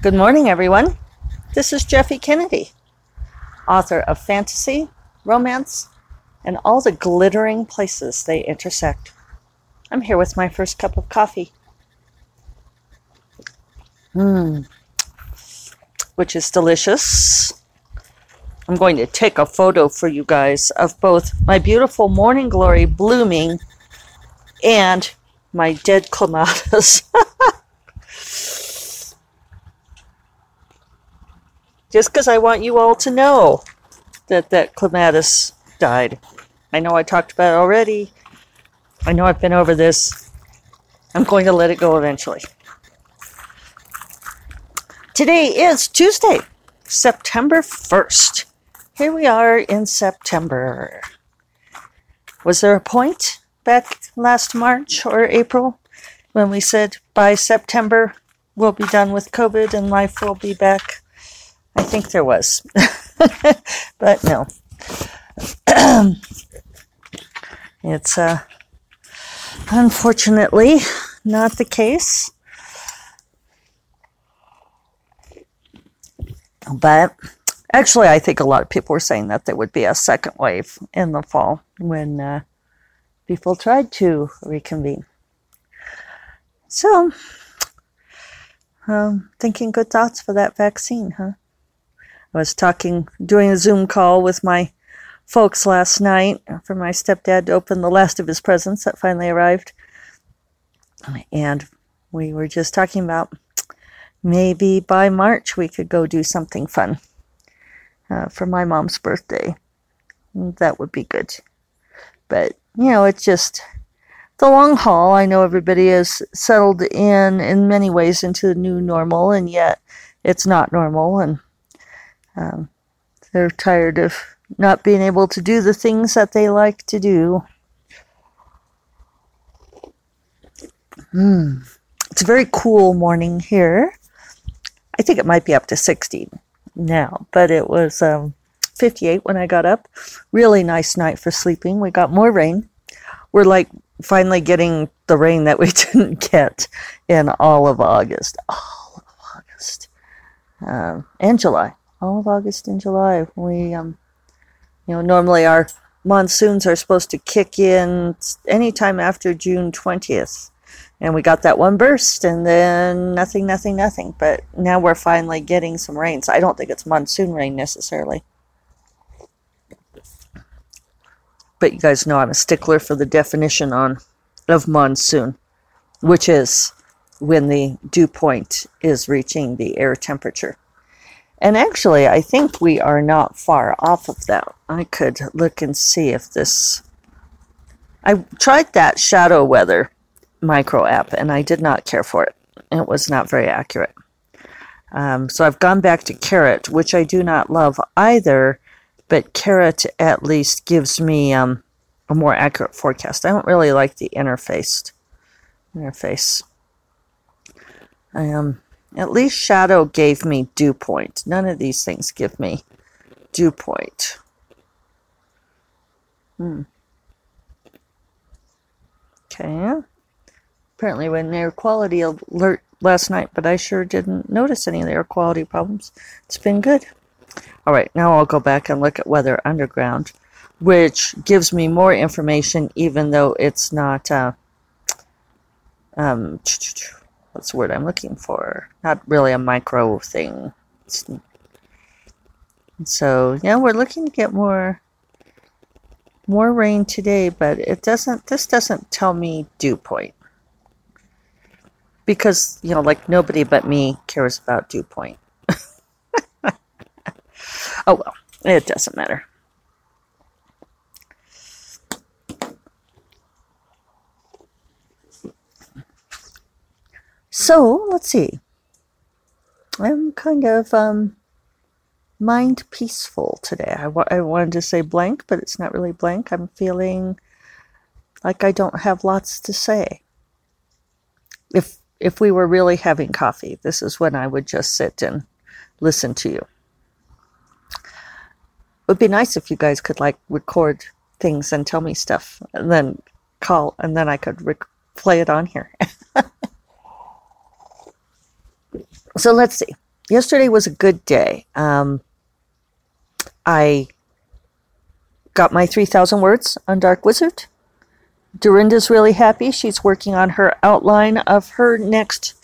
Good morning, everyone. This is Jeffe Kennedy, author of fantasy, romance, and all the glittering places they intersect. I'm here with my first cup of coffee. Mmm, which is delicious. I'm going to take a photo for you guys of both my beautiful morning glory blooming and my dead clematis. Just because I want you all to know that that clematis died. I know I talked about it already. I know I've been over this. I'm going to let it go eventually. Today is Tuesday, September 1st. Here we are in September. Was there a point back last March or April when we said by September we'll be done with COVID and life will be back? I think there was, but no. it's uh, unfortunately not the case. But actually, I think a lot of people were saying that there would be a second wave in the fall when uh, people tried to reconvene. So, um, thinking good thoughts for that vaccine, huh? I was talking, doing a Zoom call with my folks last night for my stepdad to open the last of his presents that finally arrived. And we were just talking about maybe by March we could go do something fun uh, for my mom's birthday. That would be good. But, you know, it's just the long haul. I know everybody is settled in, in many ways, into the new normal, and yet it's not normal. And um, they're tired of not being able to do the things that they like to do. Hmm. It's a very cool morning here. I think it might be up to 60 now, but it was um, 58 when I got up. Really nice night for sleeping. We got more rain. We're like finally getting the rain that we didn't get in all of August. All of August. Um, and July. All of August and July. We, um, you know, normally our monsoons are supposed to kick in anytime after June 20th and we got that one burst and then nothing nothing nothing. But now we're finally getting some rains i don't think it's monsoon rain necessarily. But you guys know i'm a stickler for the definition on of monsoon which is when the dew point is reaching the air temperature and actually i think we are not far off of that i could look and see if this i tried that shadow weather micro app, and I did not care for it. It was not very accurate. Um, so I've gone back to Carrot, which I do not love either, but Carrot at least gives me um, a more accurate forecast. I don't really like the interface. I um, at least Shadow gave me dew point. None of these things give me dew point. Hmm. Okay. Apparently, we had an air quality alert last night, but I sure didn't notice any of the air quality problems. It's been good. All right, now I'll go back and look at Weather Underground, which gives me more information, even though it's not. Uh, um, what's the word I'm looking for? Not really a micro thing. so yeah, we're looking to get more more rain today, but it doesn't. This doesn't tell me dew point because you know like nobody but me cares about dew point oh well it doesn't matter so let's see i'm kind of um, mind peaceful today I, wa- I wanted to say blank but it's not really blank i'm feeling like i don't have lots to say if if we were really having coffee, this is when I would just sit and listen to you. It would be nice if you guys could like record things and tell me stuff and then call and then I could rec- play it on here. so let's see. yesterday was a good day. Um, I got my 3,000 words on Dark Wizard. Dorinda's really happy. She's working on her outline of her next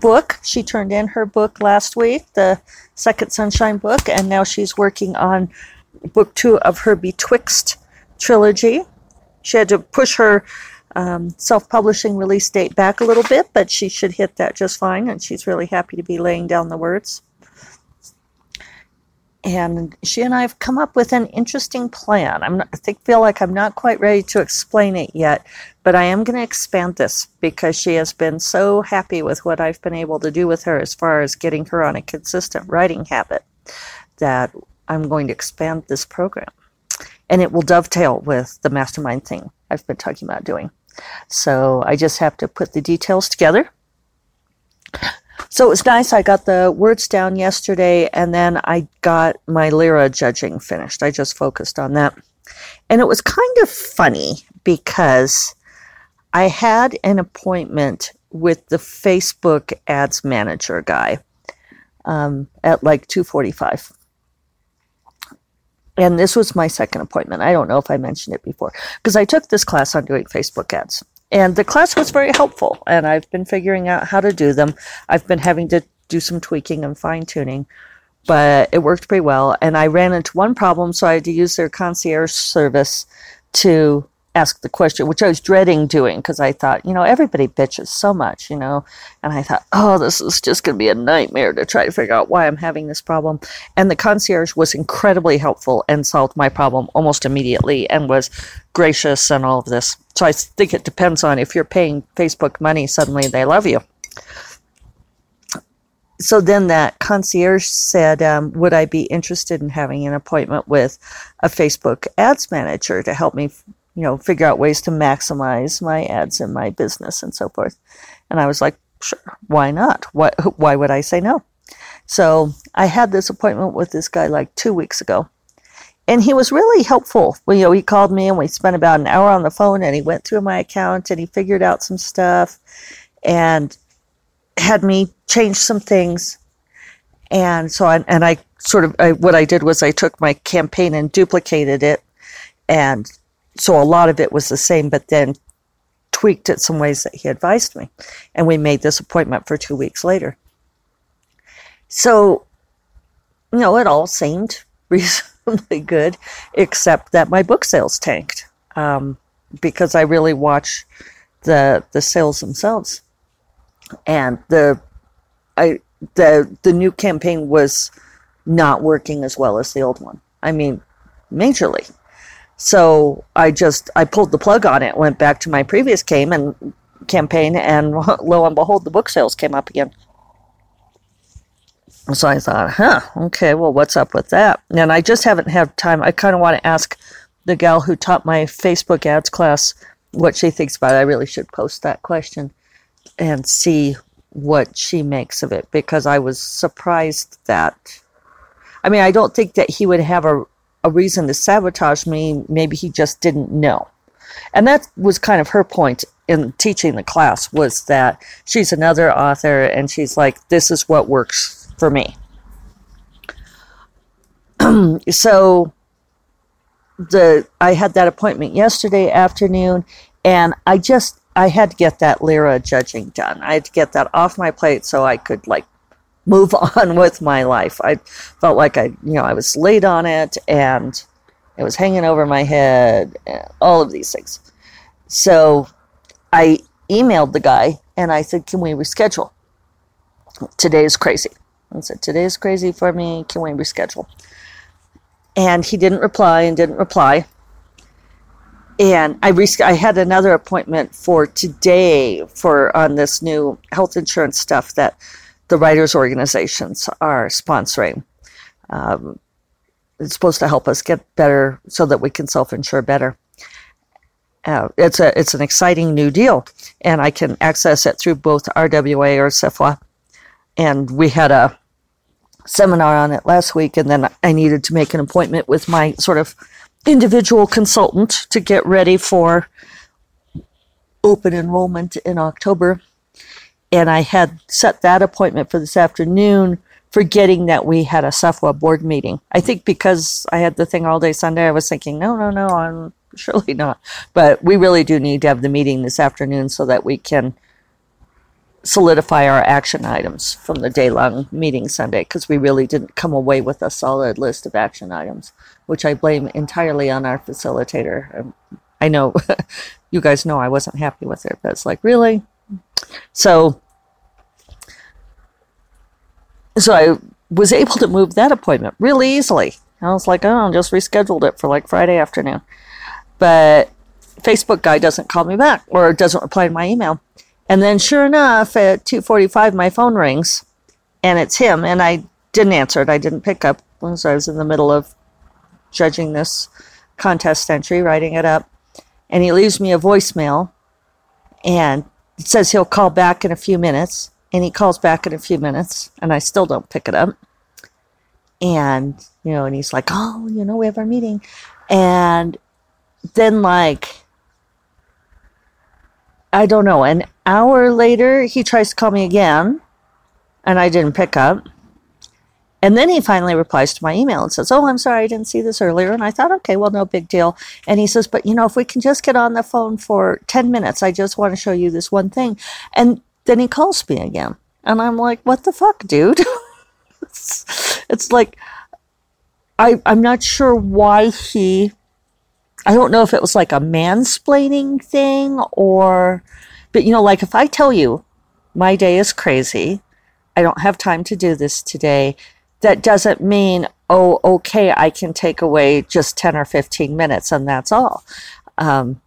book. She turned in her book last week, the second Sunshine book, and now she's working on book two of her Betwixt trilogy. She had to push her um, self publishing release date back a little bit, but she should hit that just fine, and she's really happy to be laying down the words. And she and I have come up with an interesting plan. I'm not, I think feel like I'm not quite ready to explain it yet, but I am going to expand this because she has been so happy with what I've been able to do with her as far as getting her on a consistent writing habit that I'm going to expand this program. And it will dovetail with the mastermind thing I've been talking about doing. So I just have to put the details together. So it was nice. I got the words down yesterday and then I got my Lyra judging finished. I just focused on that. And it was kind of funny because I had an appointment with the Facebook ads manager guy um, at like 245 and this was my second appointment. I don't know if I mentioned it before because I took this class on doing Facebook ads. And the class was very helpful, and I've been figuring out how to do them. I've been having to do some tweaking and fine tuning, but it worked pretty well. And I ran into one problem, so I had to use their concierge service to ask the question, which I was dreading doing because I thought, you know, everybody bitches so much, you know. And I thought, oh, this is just going to be a nightmare to try to figure out why I'm having this problem. And the concierge was incredibly helpful and solved my problem almost immediately and was gracious and all of this. So I think it depends on if you're paying Facebook money, suddenly they love you. So then that concierge said, um, Would I be interested in having an appointment with a Facebook ads manager to help me you know, figure out ways to maximize my ads in my business and so forth. And I was like, sure, why not? Why, why would I say no? So I had this appointment with this guy like two weeks ago. And he was really helpful. Well, you know, he called me and we spent about an hour on the phone and he went through my account and he figured out some stuff and had me change some things. And so I, and I sort of, I, what I did was I took my campaign and duplicated it and so a lot of it was the same, but then tweaked it some ways that he advised me. And we made this appointment for two weeks later. So, you know, it all seemed reasonably good, except that my book sales tanked um, because I really watch the the sales themselves, and the I the the new campaign was not working as well as the old one. I mean, majorly. So I just I pulled the plug on it, went back to my previous game and campaign, and lo and behold, the book sales came up again. So I thought, huh, okay, well, what's up with that? And I just haven't had time. I kind of want to ask the gal who taught my Facebook ads class what she thinks about it. I really should post that question and see what she makes of it because I was surprised that. I mean, I don't think that he would have a a reason to sabotage me. Maybe he just didn't know. And that was kind of her point in teaching the class was that she's another author and she's like, this is what works for me. so the I had that appointment yesterday afternoon and I just I had to get that Lyra judging done. I had to get that off my plate so I could like move on with my life. I felt like I, you know, I was late on it and it was hanging over my head, all of these things. So I emailed the guy and I said, Can we reschedule? Today is crazy. I said, Today is crazy for me. Can we reschedule? And he didn't reply and didn't reply. And I res- I had another appointment for today for on this new health insurance stuff that the writers' organizations are sponsoring. Um, it's supposed to help us get better so that we can self-insure better. Uh, it's a it's an exciting new deal, and I can access it through both RWA or SFWA. And we had a seminar on it last week, and then I needed to make an appointment with my sort of individual consultant to get ready for open enrollment in October and I had set that appointment for this afternoon forgetting that we had a SFWA board meeting. I think because I had the thing all day Sunday, I was thinking, no, no, no, I'm surely not. But we really do need to have the meeting this afternoon so that we can solidify our action items from the day long meeting Sunday because we really didn't come away with a solid list of action items, which I blame entirely on our facilitator. Um, I know you guys know I wasn't happy with it, but it's like, really? So, so I was able to move that appointment really easily. I was like, oh, I just rescheduled it for like Friday afternoon. But Facebook guy doesn't call me back or doesn't reply to my email. And then sure enough, at 2:45 my phone rings and it's him and I didn't answer it. I didn't pick up because I was in the middle of judging this contest entry, writing it up. And he leaves me a voicemail and it says he'll call back in a few minutes. And he calls back in a few minutes and I still don't pick it up. And, you know, and he's like, oh, you know, we have our meeting. And then, like, I don't know, an hour later, he tries to call me again, and I didn't pick up. And then he finally replies to my email and says, Oh, I'm sorry, I didn't see this earlier. And I thought, okay, well, no big deal. And he says, But you know, if we can just get on the phone for 10 minutes, I just want to show you this one thing. And then he calls me again. And I'm like, What the fuck, dude? it's, it's like, I, I'm not sure why he I don't know if it was like a mansplaining thing or, but you know, like if I tell you my day is crazy, I don't have time to do this today, that doesn't mean, oh, okay, I can take away just 10 or 15 minutes and that's all. Um,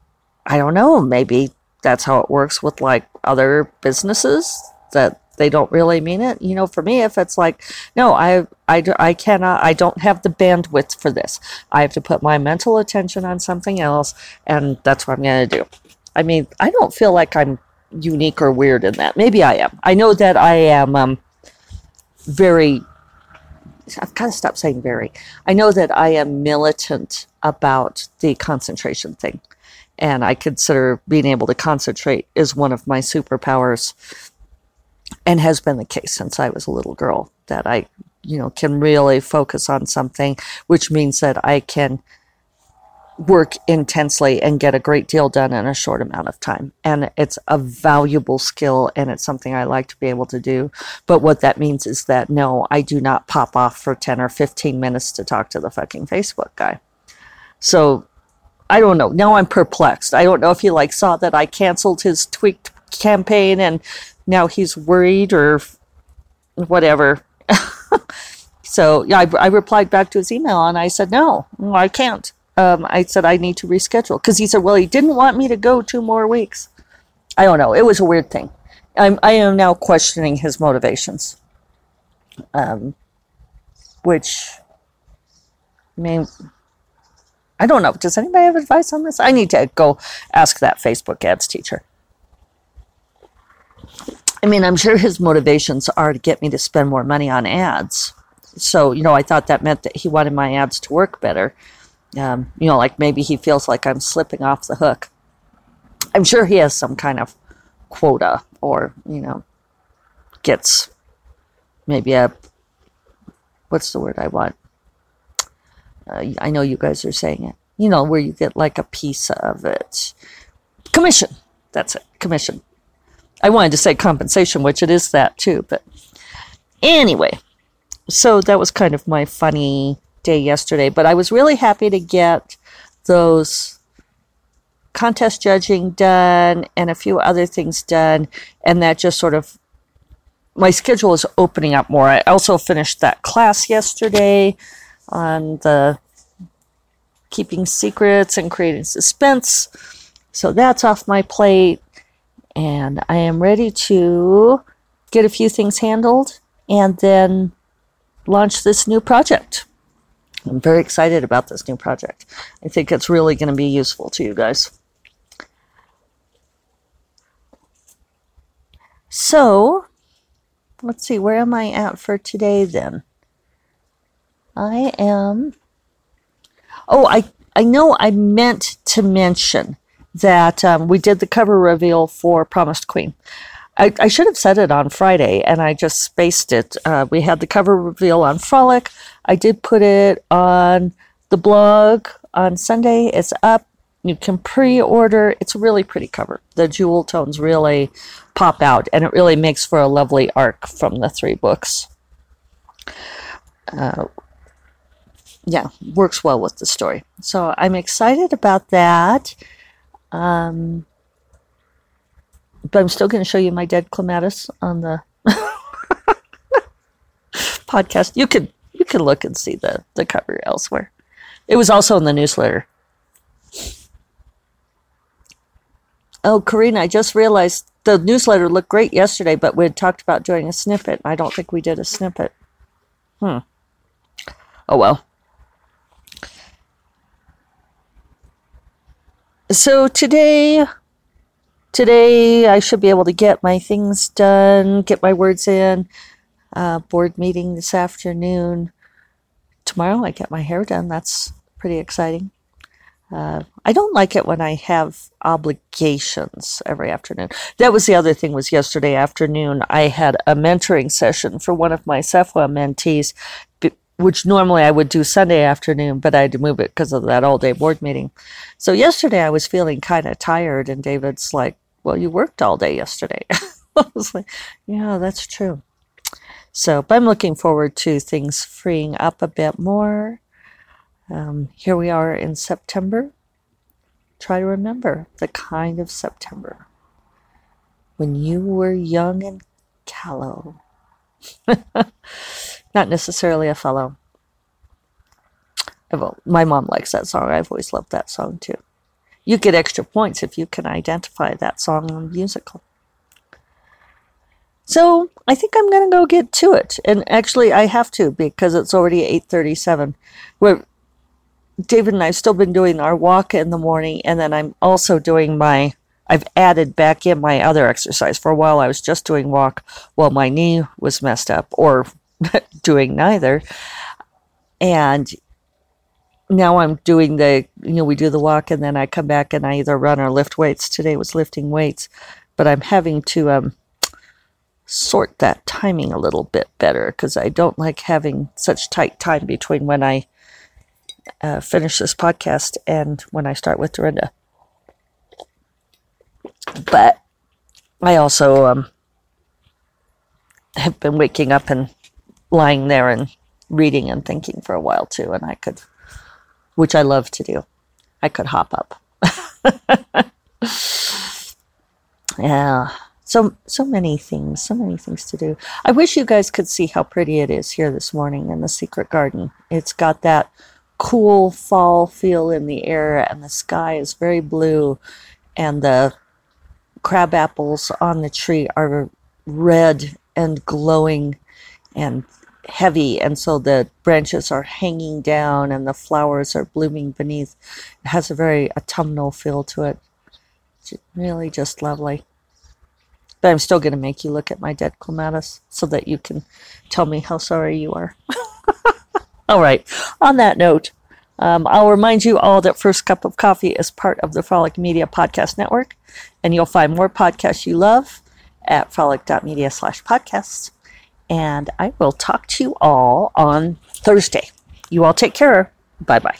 I don't know. Maybe that's how it works with like other businesses that they don't really mean it. You know, for me, if it's like, no, I, I, I cannot, I don't have the bandwidth for this. I have to put my mental attention on something else, and that's what I'm going to do. I mean, I don't feel like I'm unique or weird in that. Maybe I am. I know that I am um, very, I've kind of stopped saying very. I know that I am militant about the concentration thing. And I consider being able to concentrate is one of my superpowers and has been the case since I was a little girl that I, you know, can really focus on something, which means that I can work intensely and get a great deal done in a short amount of time. And it's a valuable skill and it's something I like to be able to do. But what that means is that no, I do not pop off for 10 or 15 minutes to talk to the fucking Facebook guy. So I don't know. Now I'm perplexed. I don't know if he like saw that I canceled his tweaked campaign and now he's worried or whatever. so yeah, I, I, replied back to his email and I said, no, I can't. Um, I said, I need to reschedule because he said, well, he didn't want me to go two more weeks. I don't know. It was a weird thing. I'm, I am now questioning his motivations. Um, which, I mean, I don't know. Does anybody have advice on this? I need to go ask that Facebook ads teacher. I mean, I'm sure his motivations are to get me to spend more money on ads. So, you know, I thought that meant that he wanted my ads to work better. Um, you know, like maybe he feels like I'm slipping off the hook. I'm sure he has some kind of quota or, you know, gets maybe a, what's the word I want? Uh, I know you guys are saying it. You know, where you get like a piece of it. Commission. That's it. Commission. I wanted to say compensation, which it is that too. But anyway, so that was kind of my funny day yesterday. But I was really happy to get those contest judging done and a few other things done. And that just sort of, my schedule is opening up more. I also finished that class yesterday on the keeping secrets and creating suspense. So that's off my plate and I am ready to get a few things handled and then launch this new project. I'm very excited about this new project. I think it's really going to be useful to you guys. So, let's see, where am I at for today then? I am. Oh, I, I know I meant to mention that um, we did the cover reveal for Promised Queen. I, I should have said it on Friday, and I just spaced it. Uh, we had the cover reveal on Frolic. I did put it on the blog on Sunday. It's up. You can pre-order. It's a really pretty cover. The jewel tones really pop out, and it really makes for a lovely arc from the three books. Uh, yeah, works well with the story. So I'm excited about that. Um, but I'm still going to show you my dead clematis on the podcast. You can you can look and see the the cover elsewhere. It was also in the newsletter. Oh, Karina, I just realized the newsletter looked great yesterday, but we had talked about doing a snippet. I don't think we did a snippet. Hmm. Oh well. So today today I should be able to get my things done, get my words in. Uh, board meeting this afternoon. Tomorrow I get my hair done. That's pretty exciting. Uh, I don't like it when I have obligations every afternoon. That was the other thing. Was yesterday afternoon I had a mentoring session for one of my SFWA mentees, which normally I would do Sunday afternoon, but I had to move it because of that all day board meeting. So yesterday I was feeling kind of tired, and David's like, well, you worked all day yesterday. I was like, yeah, that's true. So, but I'm looking forward to things freeing up a bit more. Um, here we are in September. Try to remember the kind of September when you were young and callow. Not necessarily a fellow. Well, my mom likes that song. I've always loved that song too. You get extra points if you can identify that song on the musical. So I think I'm going to go get to it, and actually I have to because it's already 8:37. Where David and I've still been doing our walk in the morning, and then I'm also doing my. I've added back in my other exercise. For a while, I was just doing walk while my knee was messed up, or doing neither. And now I'm doing the, you know, we do the walk and then I come back and I either run or lift weights. Today was lifting weights, but I'm having to um, sort that timing a little bit better because I don't like having such tight time between when I uh, finish this podcast and when I start with Dorinda. But I also um, have been waking up and lying there and reading and thinking for a while too, and I could which I love to do. I could hop up. yeah. So so many things, so many things to do. I wish you guys could see how pretty it is here this morning in the secret garden. It's got that cool fall feel in the air and the sky is very blue and the crab apples on the tree are red and glowing and heavy, and so the branches are hanging down and the flowers are blooming beneath. It has a very autumnal feel to it. It's really just lovely. But I'm still going to make you look at my dead clematis so that you can tell me how sorry you are. all right. On that note, um, I'll remind you all that First Cup of Coffee is part of the Frolic Media Podcast Network, and you'll find more podcasts you love at frolic.media slash podcasts and I will talk to you all on Thursday. You all take care. Bye bye.